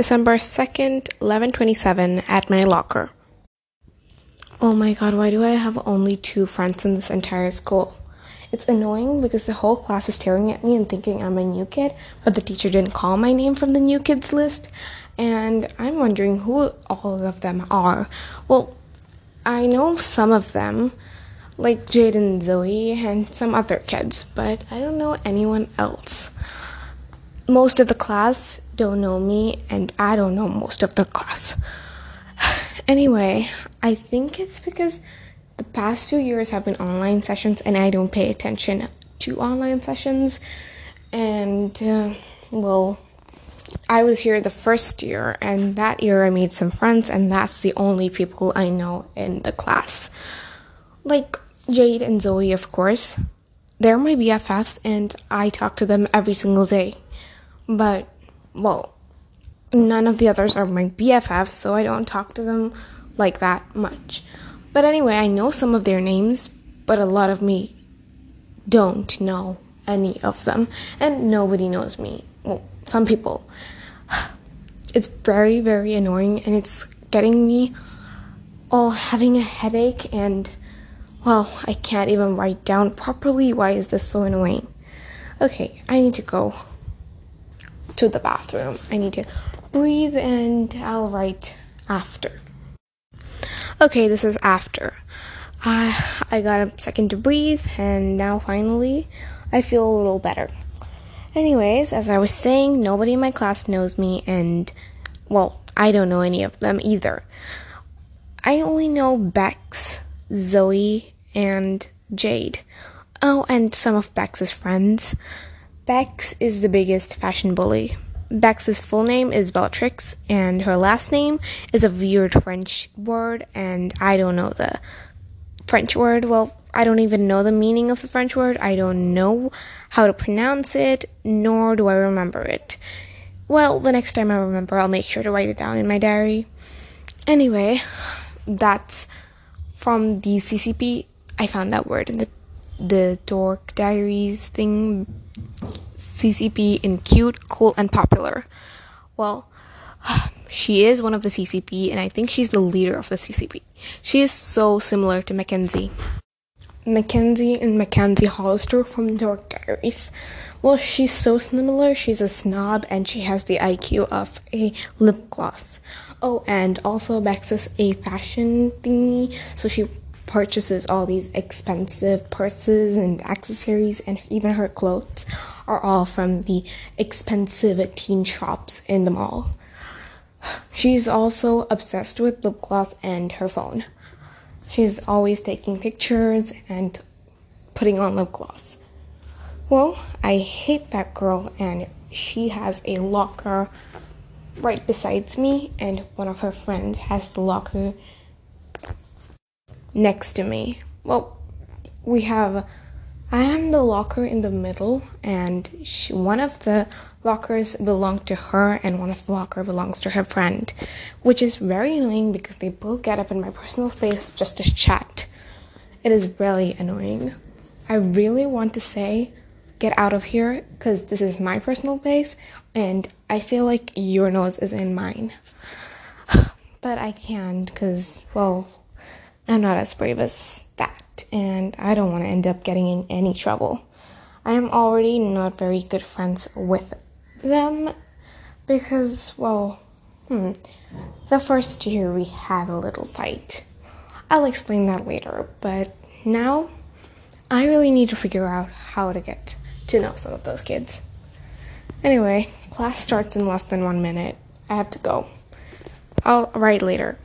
December 2nd, 1127, at my locker. Oh my god, why do I have only two friends in this entire school? It's annoying because the whole class is staring at me and thinking I'm a new kid, but the teacher didn't call my name from the new kids list, and I'm wondering who all of them are. Well, I know some of them, like Jade and Zoe and some other kids, but I don't know anyone else. Most of the class don't know me, and I don't know most of the class. Anyway, I think it's because the past two years have been online sessions and I don't pay attention to online sessions. And, uh, well, I was here the first year, and that year I made some friends, and that's the only people I know in the class. Like Jade and Zoe, of course. They're my BFFs, and I talk to them every single day. But, well, none of the others are my BFFs, so I don't talk to them like that much. But anyway, I know some of their names, but a lot of me don't know any of them, and nobody knows me. Well, some people. It's very, very annoying, and it's getting me all having a headache, and well, I can't even write down properly. Why is this so annoying? Okay, I need to go to the bathroom. I need to breathe, and I'll write after. Okay, this is after. I I got a second to breathe, and now finally I feel a little better. Anyways, as I was saying, nobody in my class knows me, and well, I don't know any of them either. I only know Bex, Zoe, and Jade. Oh, and some of Bex's friends. Bex is the biggest fashion bully. Bex's full name is Bellatrix, and her last name is a weird French word, and I don't know the French word. Well, I don't even know the meaning of the French word. I don't know how to pronounce it, nor do I remember it. Well, the next time I remember, I'll make sure to write it down in my diary. Anyway, that's from the CCP. I found that word in the the dork diaries thing CCP in cute, cool, and popular. Well, she is one of the CCP, and I think she's the leader of the CCP. She is so similar to Mackenzie. Mackenzie and Mackenzie Hollister from Dork Diaries. Well, she's so similar. She's a snob and she has the IQ of a lip gloss. Oh, and also Bex is a fashion thingy, so she purchases all these expensive purses and accessories, and even her clothes are all from the expensive teen shops in the mall. She's also obsessed with lip gloss and her phone. She's always taking pictures and putting on lip gloss. Well, I hate that girl, and she has a locker right besides me, and one of her friends has the locker next to me. Well, we have. I am the locker in the middle, and she, one of the lockers belong to her, and one of the locker belongs to her friend, which is very annoying because they both get up in my personal space just to chat. It is really annoying. I really want to say, get out of here, because this is my personal space, and I feel like your nose is in mine. But I can't, because, well, I'm not as brave as that, and I don't want to end up getting in any trouble. I am already not very good friends with them because, well, hmm, the first year we had a little fight. I'll explain that later, but now I really need to figure out how to get to know some of those kids. Anyway, class starts in less than one minute. I have to go. I'll write later.